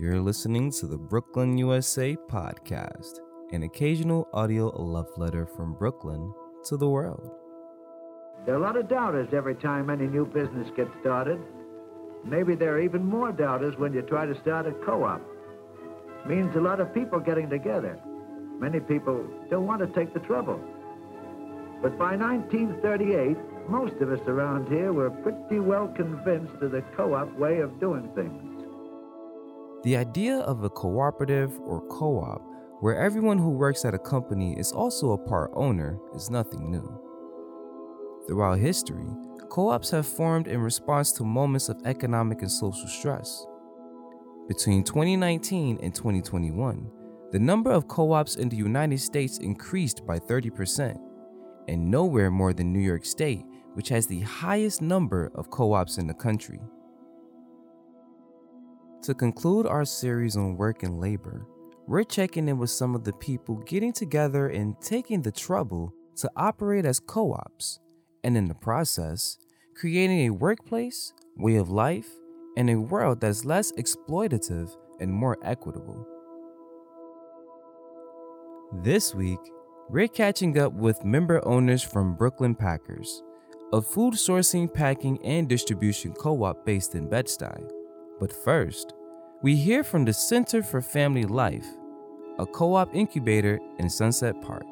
You're listening to the Brooklyn, USA podcast, an occasional audio love letter from Brooklyn to the world. There are a lot of doubters every time any new business gets started. Maybe there are even more doubters when you try to start a co-op. Means a lot of people getting together. Many people don't want to take the trouble. But by 1938, most of us around here were pretty well convinced of the co-op way of doing things. The idea of a cooperative or co op, where everyone who works at a company is also a part owner, is nothing new. Throughout history, co ops have formed in response to moments of economic and social stress. Between 2019 and 2021, the number of co ops in the United States increased by 30%, and nowhere more than New York State, which has the highest number of co ops in the country. To conclude our series on work and labor, we're checking in with some of the people getting together and taking the trouble to operate as co ops, and in the process, creating a workplace, way of life, and a world that's less exploitative and more equitable. This week, we're catching up with member owners from Brooklyn Packers, a food sourcing, packing, and distribution co op based in Bed-Stuy. But first, we hear from the Center for Family Life, a co op incubator in Sunset Park.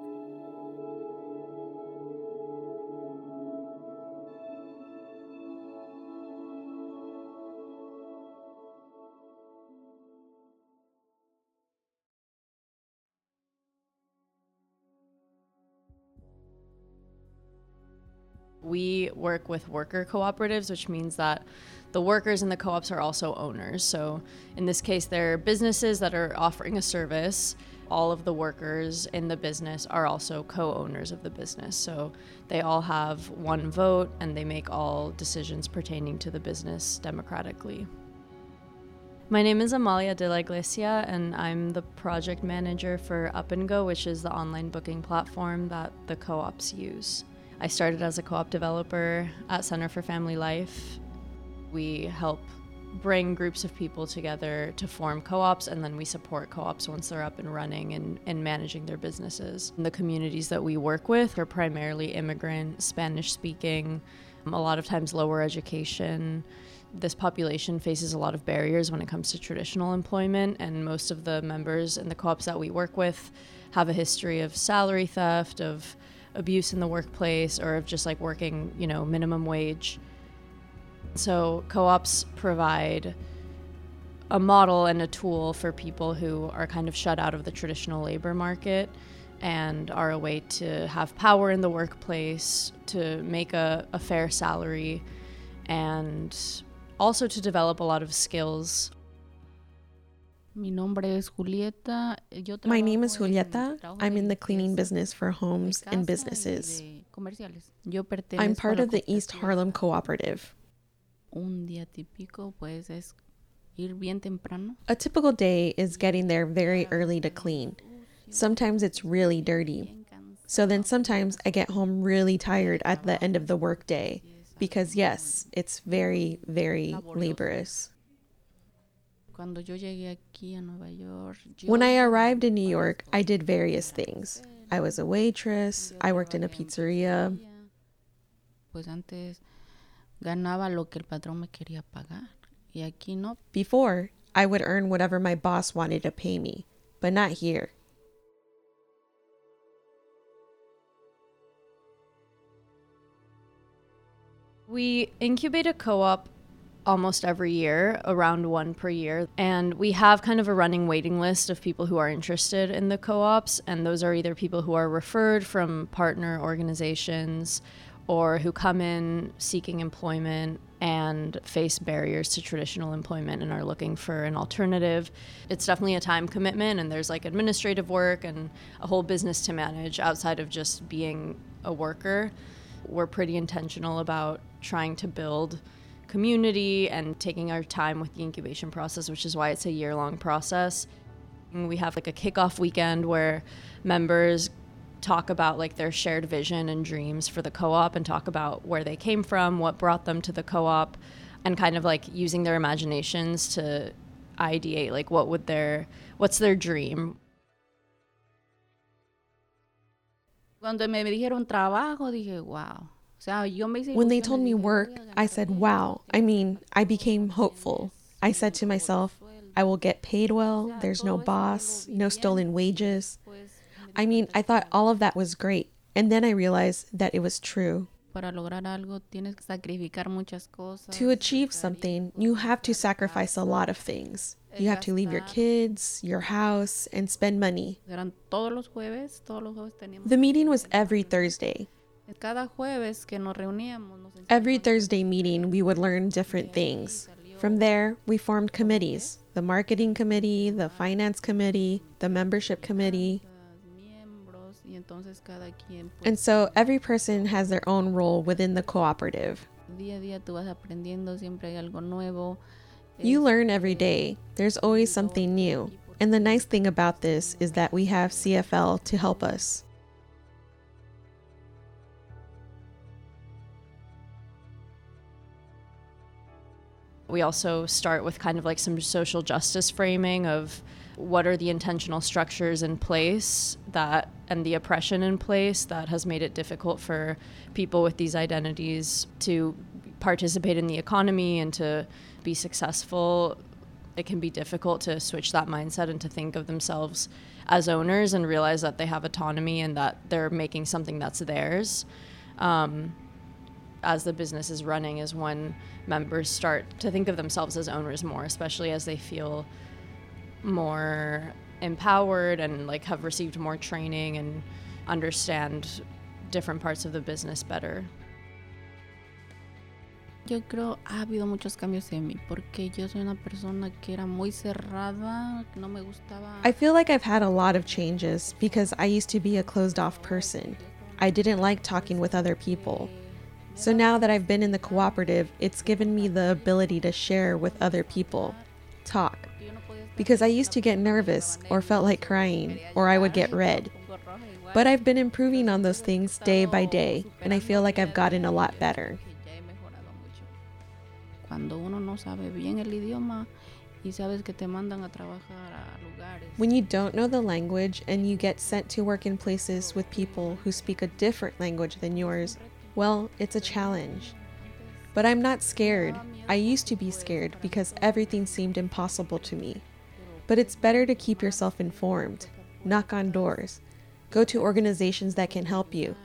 We work with worker cooperatives, which means that the workers in the co ops are also owners. So, in this case, they're businesses that are offering a service. All of the workers in the business are also co owners of the business. So, they all have one vote and they make all decisions pertaining to the business democratically. My name is Amalia de la Iglesia, and I'm the project manager for Up and Go, which is the online booking platform that the co ops use. I started as a co op developer at Center for Family Life. We help bring groups of people together to form co ops, and then we support co ops once they're up and running and, and managing their businesses. And the communities that we work with are primarily immigrant, Spanish speaking, a lot of times lower education. This population faces a lot of barriers when it comes to traditional employment, and most of the members in the co ops that we work with have a history of salary theft, of abuse in the workplace or of just like working, you know, minimum wage. So co-ops provide a model and a tool for people who are kind of shut out of the traditional labor market and are a way to have power in the workplace, to make a, a fair salary, and also to develop a lot of skills Mi nombre es Julieta. Eh, yo My name is Julieta. I'm in the cleaning business for homes and businesses. I'm part of the East. Harlem Cooperative. Un día típico, pues, es ir bien temprano. A typical day is getting there very early to clean. Sometimes it's really dirty. So then sometimes I get home really tired at the end of the workday because, yes, it's very, very laborious. Cuando yo llegué aquí a Nueva York, yo When I arrived in New York, I did various things. I was a waitress, I worked in a pizzeria. pues antes ganaba lo que el patrón me quería pagar. Y aquí no, Before, I would earn whatever my boss wanted to pay me, but not here. We incubate a co op almost every year, around one per year. And we have kind of a running waiting list of people who are interested in the co ops. And those are either people who are referred from partner organizations or who come in seeking employment and face barriers to traditional employment and are looking for an alternative. It's definitely a time commitment, and there's like administrative work and a whole business to manage outside of just being a worker. We're pretty intentional about trying to build community and taking our time with the incubation process, which is why it's a year long process. We have like a kickoff weekend where members talk about like their shared vision and dreams for the co-op and talk about where they came from, what brought them to the co-op, and kind of like using their imaginations to ideate like what would their what's their dream Cuando me dijeron trabajo, dije, wow. O sea, yo me hice When they told me work, I said, wow. I mean, I became hopeful. I said to myself, I will get paid well. There's no boss, no stolen wages. I mean, I thought all of that was great. And then I realized that it was true. para lograr algo tienes que sacrificar muchas cosas. To achieve something, you have to sacrifice a lot of things. You have to leave your kids, your house, and spend money. Eran todos los jueves, todos los jueves teníamos. The meeting was every Thursday. Cada jueves que nos reuníamos, nos Every Thursday meeting, we would learn different things. From there, we formed committees the marketing committee, the finance committee, the membership committee. encontramos miembros y entonces cada quien pues, And so every person has their own role within the cooperative. día a día tú vas aprendiendo, siempre hay algo nuevo. You learn every eh, day, there's always something new. And the nice thing about this is that we have CFL to help us. We also start with kind of like some social justice framing of what are the intentional structures in place that and the oppression in place that has made it difficult for people with these identities to participate in the economy and to be successful. It can be difficult to switch that mindset and to think of themselves as owners and realize that they have autonomy and that they're making something that's theirs. Um, as the business is running is when members start to think of themselves as owners more, especially as they feel more empowered and like have received more training and understand different parts of the business better. Yo creo ha habido muchos cambios en mí porque yo soy una persona que era muy cerrada, que no me gustaba. I feel like I've had a lot of changes because I used to be a closed off person. I didn't like talking with other people. So now that I've been in the cooperative, it's given me the ability to share with other people, talk. Because I used to get nervous or felt like crying, or I would get red. But I've been improving on those things day by day, and I feel like I've gotten a lot better. Ya he mejorado mucho. Cuando uno no sabe bien el idioma y sabes que te mandan a trabajar a lugares. When you don't know the language and you get sent to work in places with people who speak a different language than yours, well, it's a challenge. But I'm not scared. I used to be scared because everything seemed impossible to me. But it's better to keep yourself informed, knock on doors, go to organizations that can help you.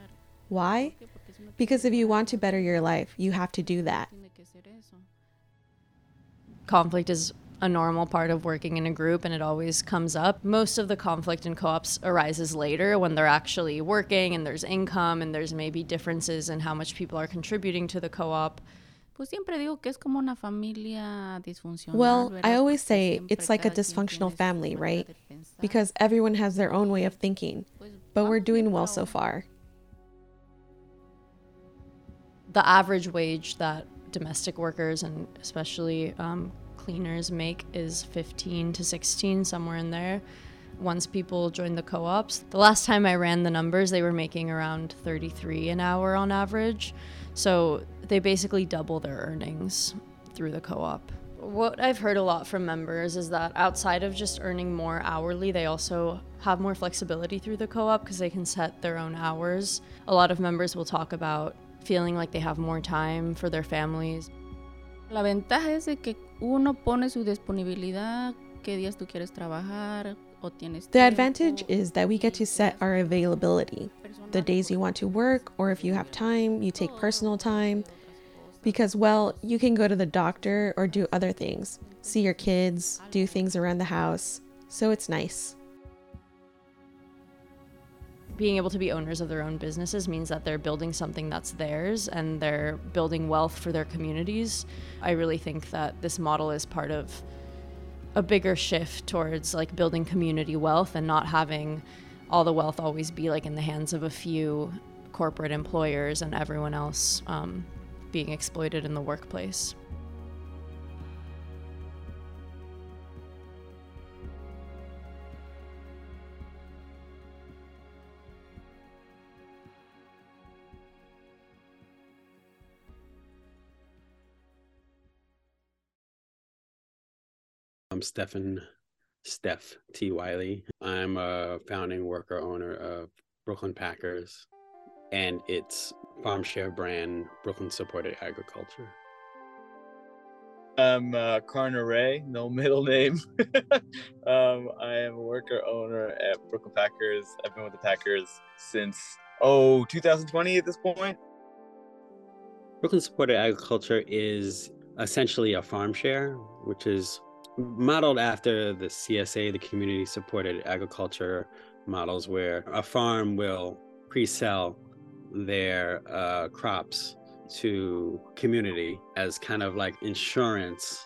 Why? Because if you want to better your life, you have to do that. Conflict is a normal part of working in a group and it always comes up. Most of the conflict in co ops arises later when they're actually working and there's income and there's maybe differences in how much people are contributing to the co op. Pues siempre digo que es como una familia disfuncional. Well. I always say it's like a dysfunctional family, right? Because everyone has their own way of thinking. But we're doing well so far. the average wage that domestic workers and especially um, cleaners make is 15 to 16 somewhere in there. Once people join the co-ops the last time i ran the numbers they were making around 33 an hour on average. So they basically double their earnings through the co-op. What i've heard a lot from members is that outside of just earning more hourly they also have more flexibility through the co-op because they can set their own hours. A lot of members will talk about feeling like they have more time for their families. La ventaja es de que uno pone su disponibilidad, qué días tú quieres trabajar o tienes The advantage is that we get to set our availability. The days you want to work, or if you have time, you take personal time. Because, well, you can go to the doctor or do other things, see your kids, do things around the house. So it's nice. Being able to be owners of their own businesses means that they're building something that's theirs and they're building wealth for their communities. I really think that this model is part of a bigger shift towards like building community wealth and not having all the wealth always be like in the hands of a few corporate employers and everyone else um, being exploited in the workplace. I'm Stefan Steph T. Wiley. I'm a founding worker owner of Brooklyn Packers and its farm share brand, Brooklyn Supported Agriculture. I'm uh, Karner Ray, no middle name. um, I am a worker owner at Brooklyn Packers. I've been with the Packers since, oh, 2020 at this point. Brooklyn Supported Agriculture is essentially a farm share, which is modeled after the CSA, the Community Supported Agriculture models, where a farm will pre sell their uh, crops to community as kind of like insurance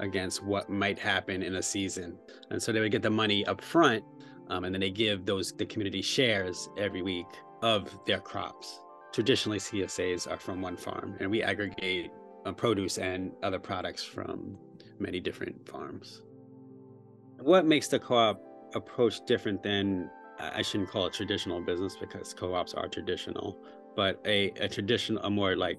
against what might happen in a season. And so they would get the money up front um, and then they give those the community shares every week of their crops. Traditionally, CSAs are from one farm, and we aggregate uh, produce and other products from many different farms. What makes the co-op approach different than I shouldn't call it traditional business because co-ops are traditional, but a, a traditional, a more like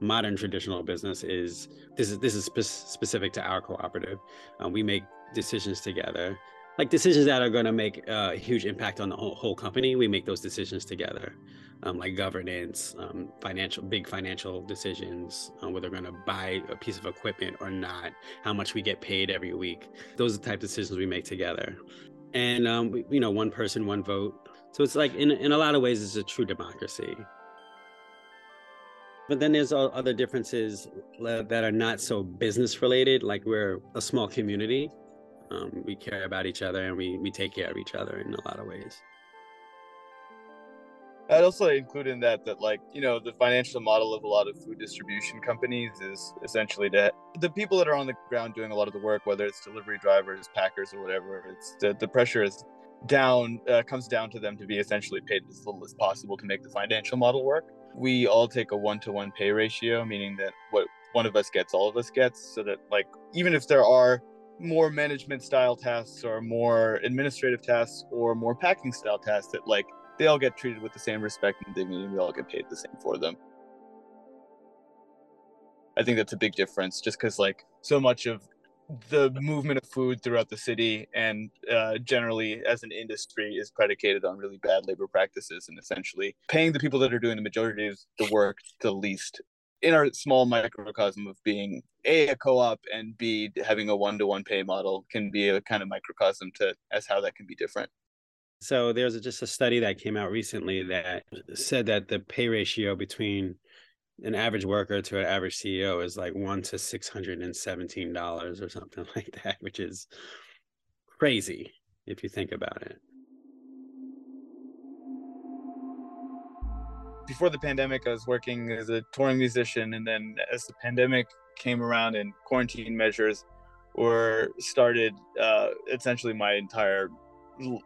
modern traditional business is this is this is spe- specific to our cooperative. Um, we make decisions together, like decisions that are going to make a huge impact on the whole, whole company. We make those decisions together, um, like governance, um, financial, big financial decisions, um, whether we're going to buy a piece of equipment or not, how much we get paid every week. Those are the type of decisions we make together and um, we, you know, one person, one vote. So it's like in in a lot of ways, it's a true democracy. But then there's other differences that are not so business related. Like we're a small community, um, we care about each other, and we we take care of each other in a lot of ways. I'd also include in that that like you know the financial model of a lot of food distribution companies is essentially that the people that are on the ground doing a lot of the work, whether it's delivery drivers, packers, or whatever, it's the, the pressure is down uh, comes down to them to be essentially paid as little as possible to make the financial model work. We all take a one to one pay ratio, meaning that what one of us gets, all of us gets, so that like even if there are more management style tasks or more administrative tasks or more packing style tasks that like they all get treated with the same respect and dignity, and we all get paid the same for them. I think that's a big difference, just because like so much of the movement of food throughout the city and uh, generally as an industry is predicated on really bad labor practices and essentially paying the people that are doing the majority of the work the least in our small microcosm of being a a co-op and b having a one-to-one pay model can be a kind of microcosm to as how that can be different so there's just a study that came out recently that said that the pay ratio between an average worker to an average CEO is like one to six hundred and seventeen dollars or something like that, which is crazy if you think about it. Before the pandemic, I was working as a touring musician, and then as the pandemic came around and quarantine measures were started, uh, essentially my entire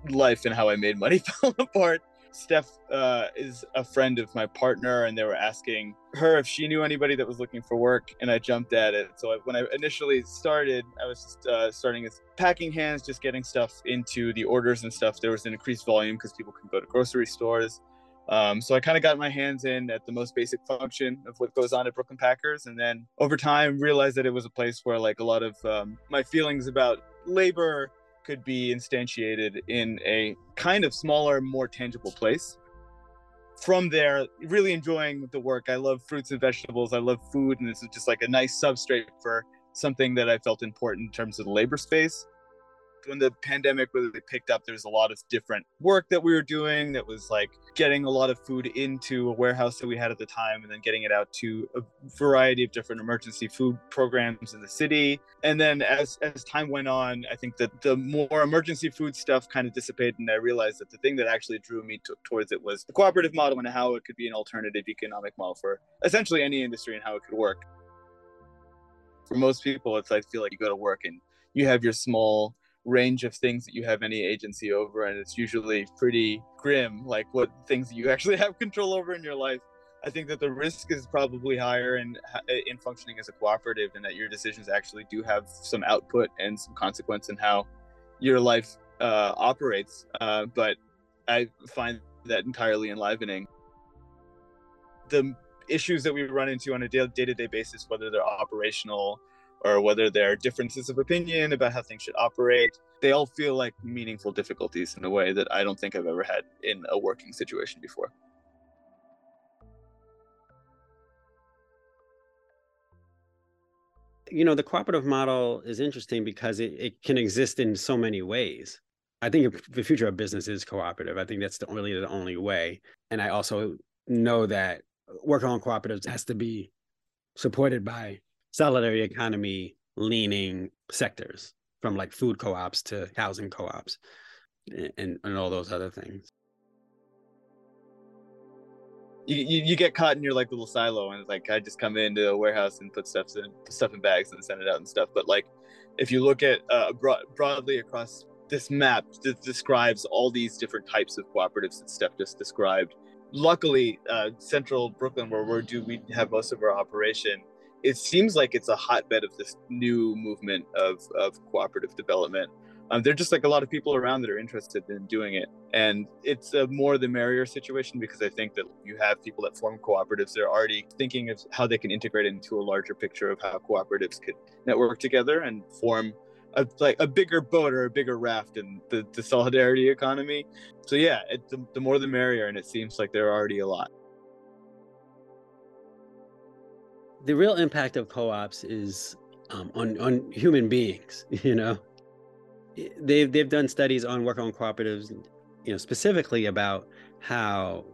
life and how I made money fell apart. Steph uh, is a friend of my partner, and they were asking her if she knew anybody that was looking for work, and I jumped at it. So I, when I initially started, I was just uh, starting as packing hands, just getting stuff into the orders and stuff. There was an increased volume because people can go to grocery stores. Um, so I kind of got my hands in at the most basic function of what goes on at Brooklyn Packers, and then over time realized that it was a place where like a lot of um, my feelings about labor could be instantiated in a kind of smaller, more tangible place. From there, really enjoying the work. I love fruits and vegetables. I love food, and this is just like a nice substrate for something that I felt important in terms of the labor space when the pandemic really picked up, there was a lot of different work that we were doing that was like getting a lot of food into a warehouse that we had at the time and then getting it out to a variety of different emergency food programs in the city. And then as as time went on, I think that the more emergency food stuff kind of dissipated and I realized that the thing that actually drew me to, towards it was the cooperative model and how it could be an alternative economic model for essentially any industry and how it could work. For most people, it's like I feel like you go to work and you have your small range of things that you have any agency over and it's usually pretty grim like what things you actually have control over in your life. I think that the risk is probably higher in in functioning as a cooperative and that your decisions actually do have some output and some consequence in how your life uh, operates uh, but i find that entirely enlivening. The issues that we run into on a day-to-day basis whether they're operational or whether there are differences of opinion about how things should operate, they all feel like meaningful difficulties in a way that I don't think I've ever had in a working situation before. You know, the cooperative model is interesting because it, it can exist in so many ways. I think the future of business is cooperative. I think that's the only the only way. And I also know that worker cooperatives has to be supported by solidarity economy leaning sectors from like food co-ops to housing co-ops and, and all those other things. You, you, you get caught in your like little silo and it's like i just come into a warehouse and put stuff in stuff in bags and send it out and stuff. But like if you look at uh, broad, broadly across this map that describes all these different types of cooperatives that steph just described. Luckily uh, central brooklyn where we do we have most of our operation it seems like it's a hotbed of this new movement of, of cooperative development. Um, there are just like a lot of people around that are interested in doing it. And it's a more the merrier situation because I think that you have people that form cooperatives they're already thinking of how they can integrate into a larger picture of how cooperatives could network together and form a, like a bigger boat or a bigger raft in the, the solidarity economy. So yeah, it, the, the more the merrier. And it seems like there are already a lot. The real impact of co-ops is um, on on human beings. You know, they've they've done studies on worker cooperatives, you know, specifically about how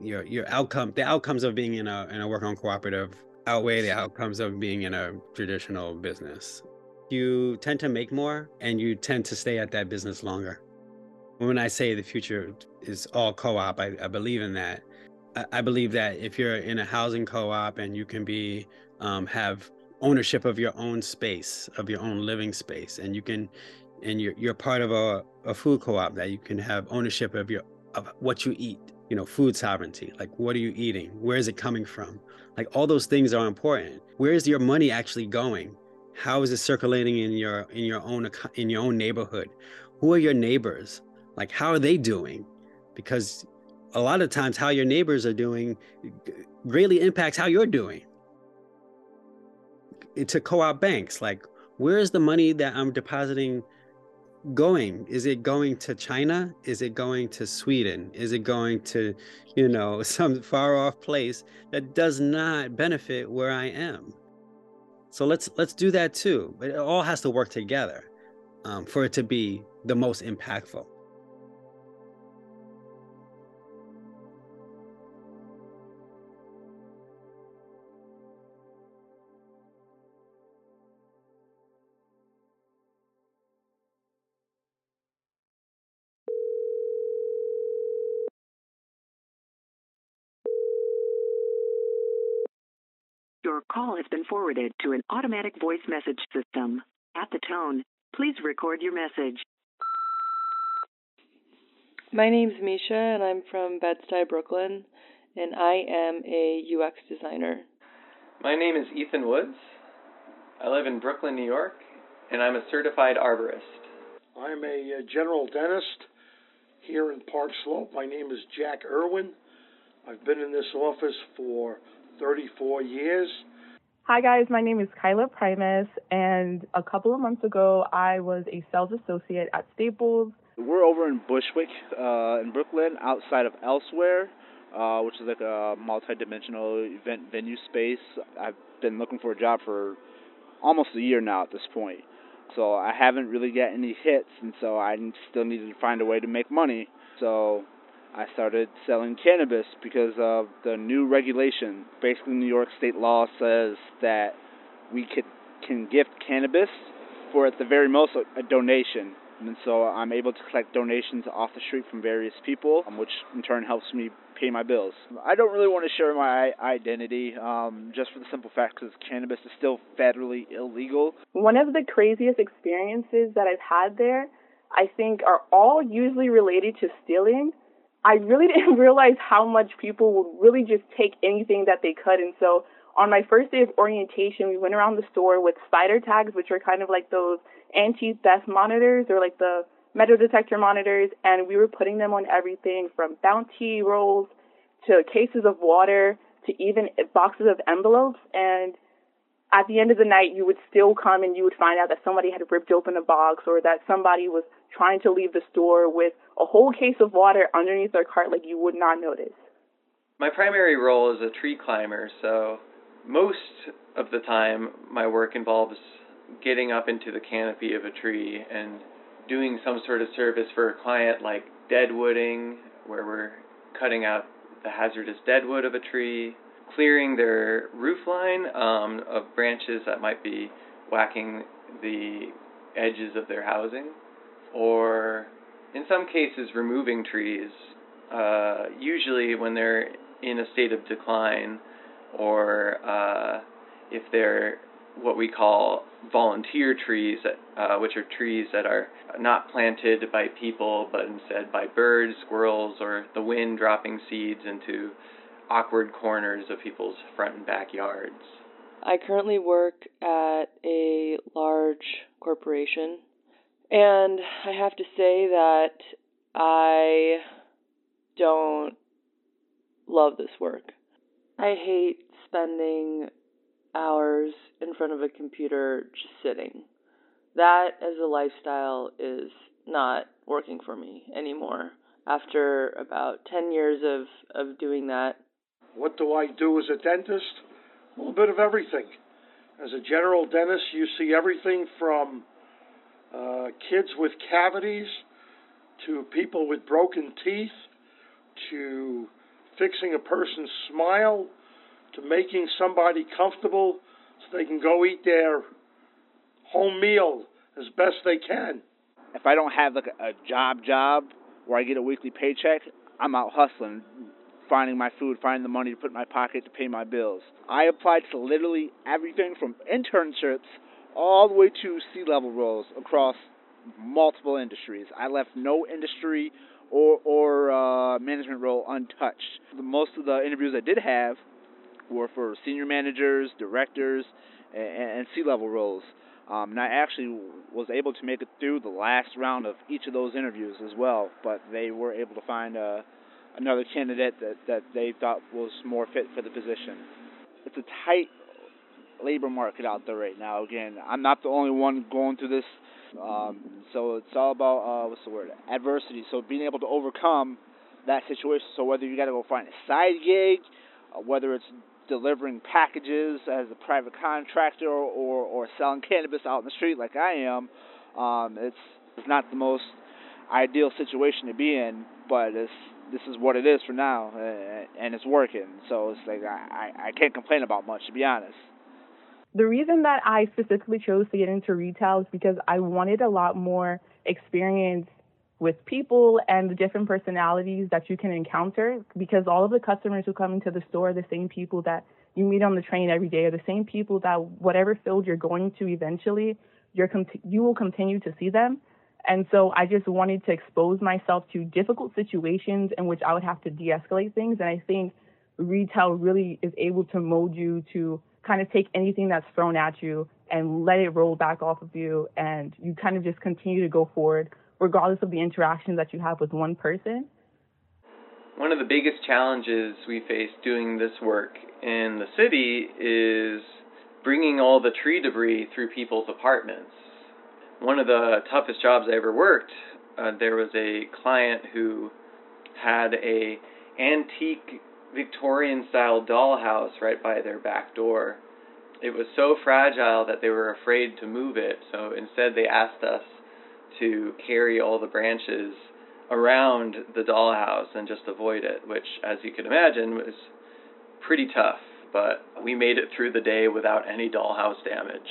your your outcome the outcomes of being in a in a worker cooperative outweigh the outcomes of being in a traditional business. You tend to make more and you tend to stay at that business longer. When I say the future is all co-op, I, I believe in that. I believe that if you're in a housing co-op and you can be um, have ownership of your own space, of your own living space, and you can, and you're you're part of a, a food co-op that you can have ownership of your of what you eat. You know, food sovereignty. Like, what are you eating? Where is it coming from? Like, all those things are important. Where is your money actually going? How is it circulating in your in your own in your own neighborhood? Who are your neighbors? Like, how are they doing? Because a lot of times how your neighbors are doing greatly impacts how you're doing. To co-op banks like where is the money that i'm depositing going? Is it going to china? Is it going to sweden? Is it going to you know some far off place that does not benefit where i am? So let's let's do that too but it all has to work together um, for it to be the most impactful Your call has been forwarded to an automatic voice message system. At the tone, please record your message. My name's Misha, and I'm from Bed-Stuy, Brooklyn, and I am a UX designer. My name is Ethan Woods. I live in Brooklyn, New York, and I'm a certified arborist. I'm a uh, general dentist here in Park Slope. My name is Jack Irwin. I've been in this office for 34 years. Hi, guys. My name is Kyla Primus, and a couple of months ago, I was a sales associate at Staples. We're over in Bushwick, uh, in Brooklyn, outside of Elsewhere, uh, which is like a multi-dimensional event venue space. I've been looking for a job for almost a year now at this point, so I haven't really got any hits, and so I still needed to find a way to make money. So I started selling cannabis because of the new regulation. Basically, New York state law says that we can can gift cannabis for at the very most a, donation. And so I'm able to collect donations off the street from various people, um, which in turn helps me pay my bills. I don't really want to share my identity, um, just for the simple fact because cannabis is still federally illegal. One of the craziest experiences that I've had there, I think, are all usually related to stealing. I really didn't realize how much people would really just take anything that they could. And so on my first day of orientation, we went around the store with spider tags, which are kind of like those anti-theft monitors or like the metal detector monitors. And we were putting them on everything from bounty rolls to cases of water to even boxes of envelopes. And at the end of the night, you would still come and you would find out that somebody had ripped open a box or that somebody was trying to leave the store with a whole case of water underneath their cart like you would not notice. My primary role is a tree climber, so most of the time my work involves getting up into the canopy of a tree and doing some sort of service for a client like deadwooding, where we're cutting out the hazardous deadwood of a tree, clearing their roof line um, of branches that might be whacking the edges of their housing, or in some cases removing trees, uh, usually when they're in a state of decline or uh, if they're what we call volunteer trees, uh, which are trees that are not planted by people but instead by birds, squirrels, or the wind dropping seeds into awkward corners of people's front and backyards. I currently work at a large corporation, and I have to say that I don't love this work. I hate spending hours in front of a computer just sitting. That as a lifestyle is not working for me anymore. After about 10 years of, of doing that, what do I do as a dentist? A little bit of everything. As a general dentist, you see everything from uh, kids with cavities to people with broken teeth to fixing a person's smile to making somebody comfortable so they can go eat their home meal as best they can. If I don't have like a, job job where I get a weekly paycheck, I'm out hustling, finding my food, finding the money to put in my pocket to pay my bills. I applied to literally everything from internships all the way to C-level roles across multiple industries. I left no industry or or uh, management role untouched. Most of the interviews I did have were for senior managers, directors, and, and C-level roles. Um, and I actually was able to make it through the last round of each of those interviews as well. But they were able to find uh, another candidate that that they thought was more fit for the position. It's a tight labor market out there right now. Again, I'm not the only one going through this. Um, so it's all about uh, what's the word? Adversity. So being able to overcome that situation. So whether you got to go find a side gig, uh, whether it's delivering packages as a private contractor or, or, selling cannabis out in the street like I am, um, it's it's not the most ideal situation to be in, but it's this is what it is for now, and it's working. So it's like I I can't complain about much to be honest. The reason that I specifically chose to get into retail is because I wanted a lot more experience with people and the different personalities that you can encounter because all of the customers who come into the store are the same people that you meet on the train every day are the same people that whatever field you're going to eventually you're you will continue to see them. And so I just wanted to expose myself to difficult situations in which I would have to de-escalate things. And I think retail really is able to mold you to kind of take anything that's thrown at you and let it roll back off of you and you kind of just continue to go forward regardless of the interaction that you have with one person? One of the biggest challenges we face doing this work in the city is bringing all the tree debris through people's apartments. One of the toughest jobs I ever worked, uh, there was a client who had a antique Victorian style dollhouse right by their back door. It was so fragile that they were afraid to move it, so instead they asked us to carry all the branches around the dollhouse and just avoid it, which, as you can imagine, was pretty tough. But we made it through the day without any dollhouse damage.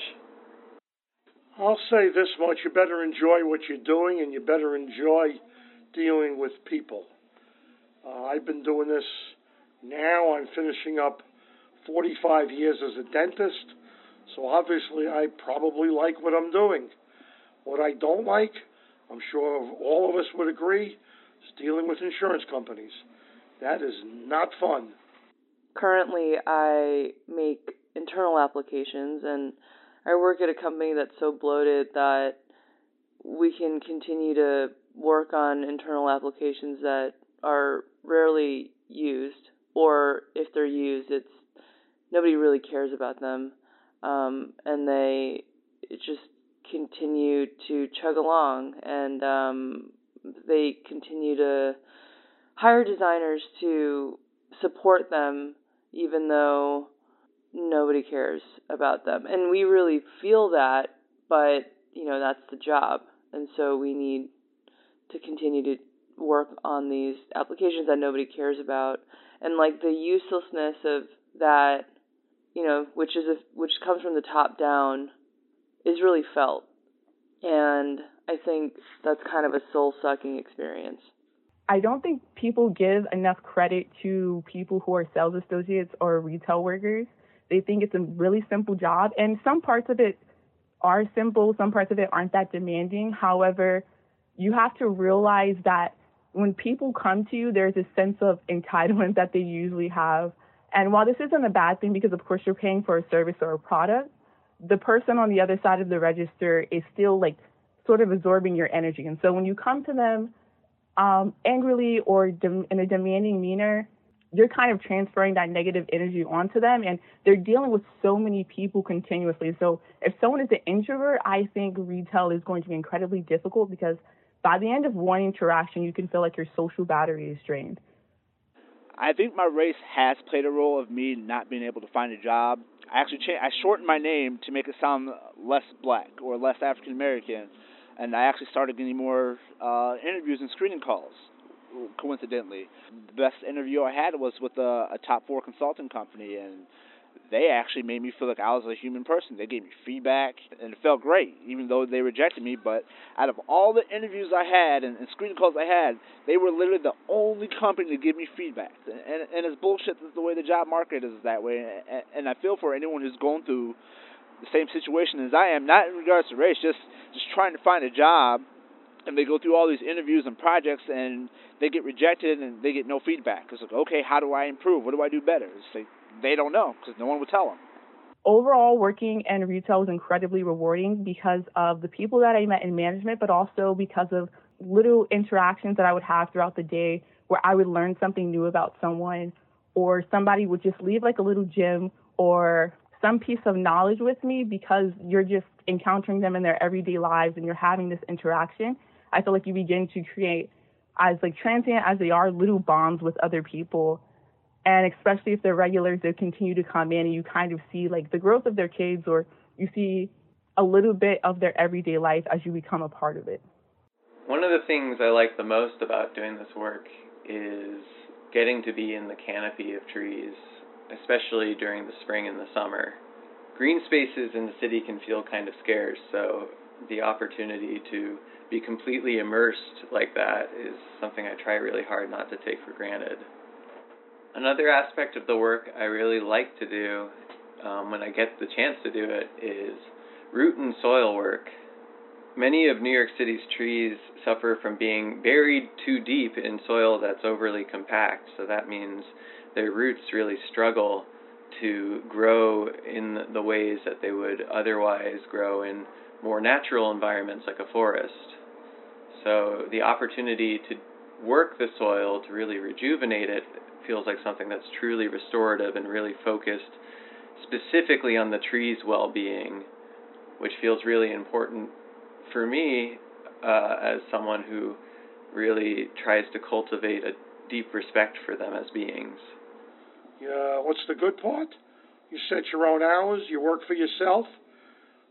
I'll say this much you better enjoy what you're doing and you better enjoy dealing with people. Uh, I've been doing this now, I'm finishing up 45 years as a dentist, so obviously I probably like what I'm doing. What I don't like, I'm sure all of us would agree, is dealing with insurance companies. That is not fun. Currently, I make internal applications and I work at a company that's so bloated that we can continue to work on internal applications that are rarely used, or if they're used, it's nobody really cares about them. um, and they just continue to chug along, and um, they continue to hire designers to support them, even though nobody cares about them. And we really feel that, but you know that's the job, and so we need to continue to work on these applications that nobody cares about, and like the uselessness of that, you know, which is a, which comes from the top down, is really felt, and I think that's kind of a soul sucking experience. I don't think people give enough credit to people who are sales associates or retail workers. They think it's a really simple job, and some parts of it are simple, some parts of it aren't that demanding. However, you have to realize that when people come to you, there's a sense of entitlement that they usually have. And while this isn't a bad thing because, of course, you're paying for a service or a product, the person on the other side of the register is still like sort of absorbing your energy. And so when you come to them um, angrily or in a demanding manner, you're kind of transferring that negative energy onto them and they're dealing with so many people continuously. So if someone is an introvert, I think retail is going to be incredibly difficult because by the end of one interaction, you can feel like your social battery is drained. I think my race has played a role of me not being able to find a job. I actually cha- I shortened my name to make it sound less black or less African American, and I actually started getting more uh, interviews and screening calls coincidentally. The best interview I had was with a, a top four consulting company, and they actually made me feel like I was a human person. They gave me feedback, and it felt great, even though they rejected me. But out of all the interviews I had and, and screening calls I had, they were literally the only company to give me feedback. And, and, and it's bullshit that the way the job market is that way. And, and I feel for anyone who's going through the same situation as I am, not in regards to race, just just trying to find a job and they go through all these interviews and projects and they get rejected and they get no feedback. It's like, okay, how do I improve? What do I do better? It's like they don't know because no one would tell them. Overall, working in retail was incredibly rewarding because of the people that I met in management, but also because of little interactions that I would have throughout the day where I would learn something new about someone or somebody would just leave like a little gem or some piece of knowledge with me because you're just encountering them in their everyday lives and you're having this interaction. I feel like you begin to create, as like transient as they are, little bonds with other people. And especially if they're regulars, they continue to come in and you kind of see like the growth of their kids or you see a little bit of their everyday life as you become a part of it. One of the things I like the most about doing this work is getting to be in the canopy of trees, especially during the spring and the summer. Green spaces in the city can feel kind of scarce, so the opportunity to be completely immersed like that is something I try really hard not to take for granted. Another aspect of the work I really like to do um, when I get the chance to do it is root and soil work. Many of New York City's trees suffer from being buried too deep in soil that's overly compact, so that means their roots really struggle to grow in the ways that they would otherwise grow in more natural environments like a forest. So the opportunity to work the soil to really rejuvenate it feels like something that's truly restorative and really focused specifically on the tree's well-being, which feels really important for me uh, as someone who really tries to cultivate a deep respect for them as beings. Yeah, what's the good part? You set your own hours, you work for yourself.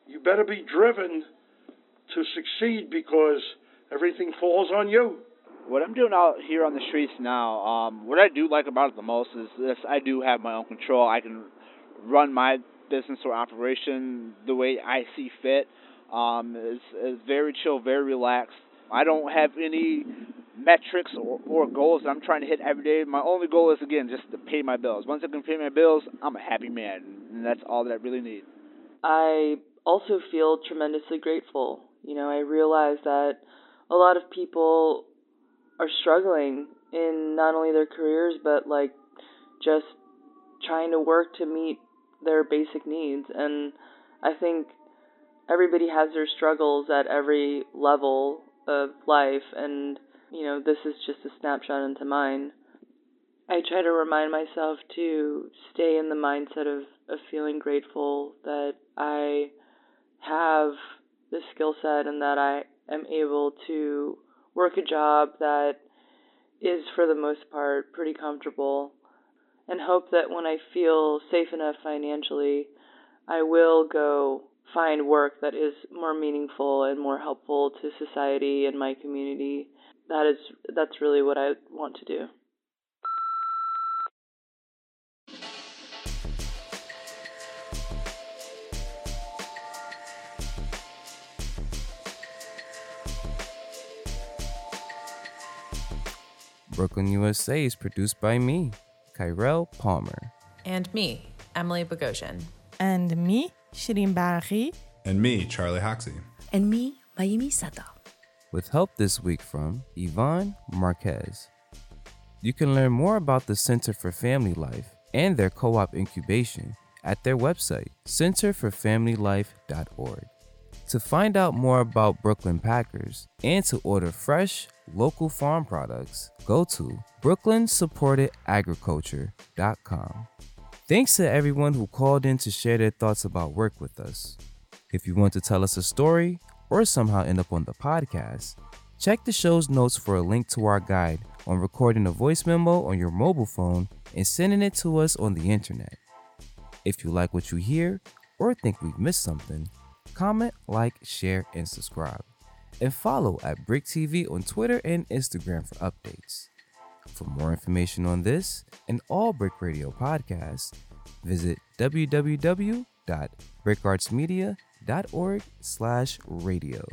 You better be driven to succeed because everything falls on you. What I'm doing out here on the streets now, um, what I do like about it the most is this: I do have my own control. I can run my business or operation the way I see fit. Um, it's, it's very chill, very relaxed. I don't have any metrics or, or goals that I'm trying to hit every day. My only goal is again just to pay my bills. Once I can pay my bills, I'm a happy man, and that's all that I really need. I also feel tremendously grateful. You know, I realize that a lot of people are struggling in not only their careers but like just trying to work to meet their basic needs. And I think everybody has their struggles at every level of life and you know this is just a snapshot into mine. I try to remind myself to stay in the mindset of, of feeling grateful that I have the skill set and that I am able to work a job that is, for the most part, pretty comfortable, and hope that when I feel safe enough financially, I will go find work that is more meaningful and more helpful to society and my community. That is that's really what I want to do. Brooklyn USA is produced by me, Kyrell Palmer. And me, Emily Bogosian. And me, Shirin Baraghi. And me, Charlie Hoxie. And me, Mayumi Sato. With help this week from Yvonne Marquez. You can learn more about the Center for Family Life and their co op incubation at their website, centerforfamilylife.org. To find out more about Brooklyn Packers and to order fresh, local farm products, go to brooklynsupportedagriculture.com. Thanks to everyone who called in to share their thoughts about work with us. If you want to tell us a story or somehow end up on the podcast, check the show's notes for a link to our guide on recording a voice memo on your mobile phone and sending it to us on the internet. If you like what you hear or think we've missed something, comment, like, share, and subscribe. And follow at BRIC TV on Twitter and Instagram for updates. For more information on this and all BRIC Radio podcasts, visit www.bricartsmedia.org slash radio.